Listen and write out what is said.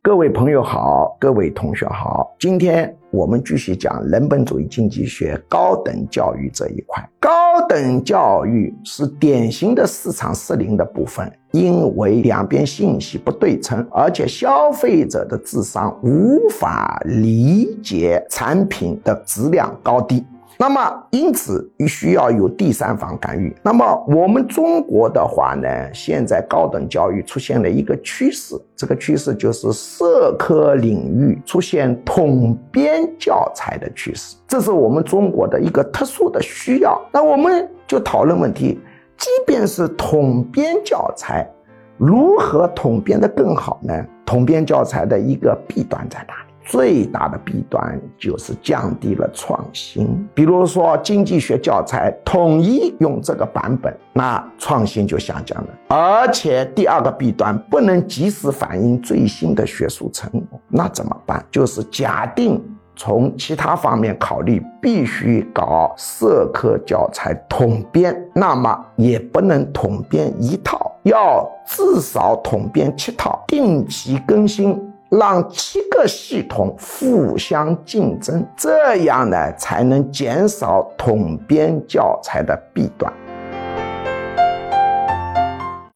各位朋友好，各位同学好，今天我们继续讲人本主义经济学高等教育这一块。高等教育是典型的市场失灵的部分，因为两边信息不对称，而且消费者的智商无法理解产品的质量高低。那么，因此需要有第三方干预。那么，我们中国的话呢，现在高等教育出现了一个趋势，这个趋势就是社科领域出现统编教材的趋势，这是我们中国的一个特殊的需要。那我们就讨论问题，即便是统编教材，如何统编的更好呢？统编教材的一个弊端在哪里？最大的弊端就是降低了创新。比如说，经济学教材统一用这个版本，那创新就下降了。而且第二个弊端，不能及时反映最新的学术成果，那怎么办？就是假定从其他方面考虑，必须搞社科教材统编，那么也不能统编一套，要至少统编七套，定期更新。让七个系统互相竞争，这样呢才能减少统编教材的弊端。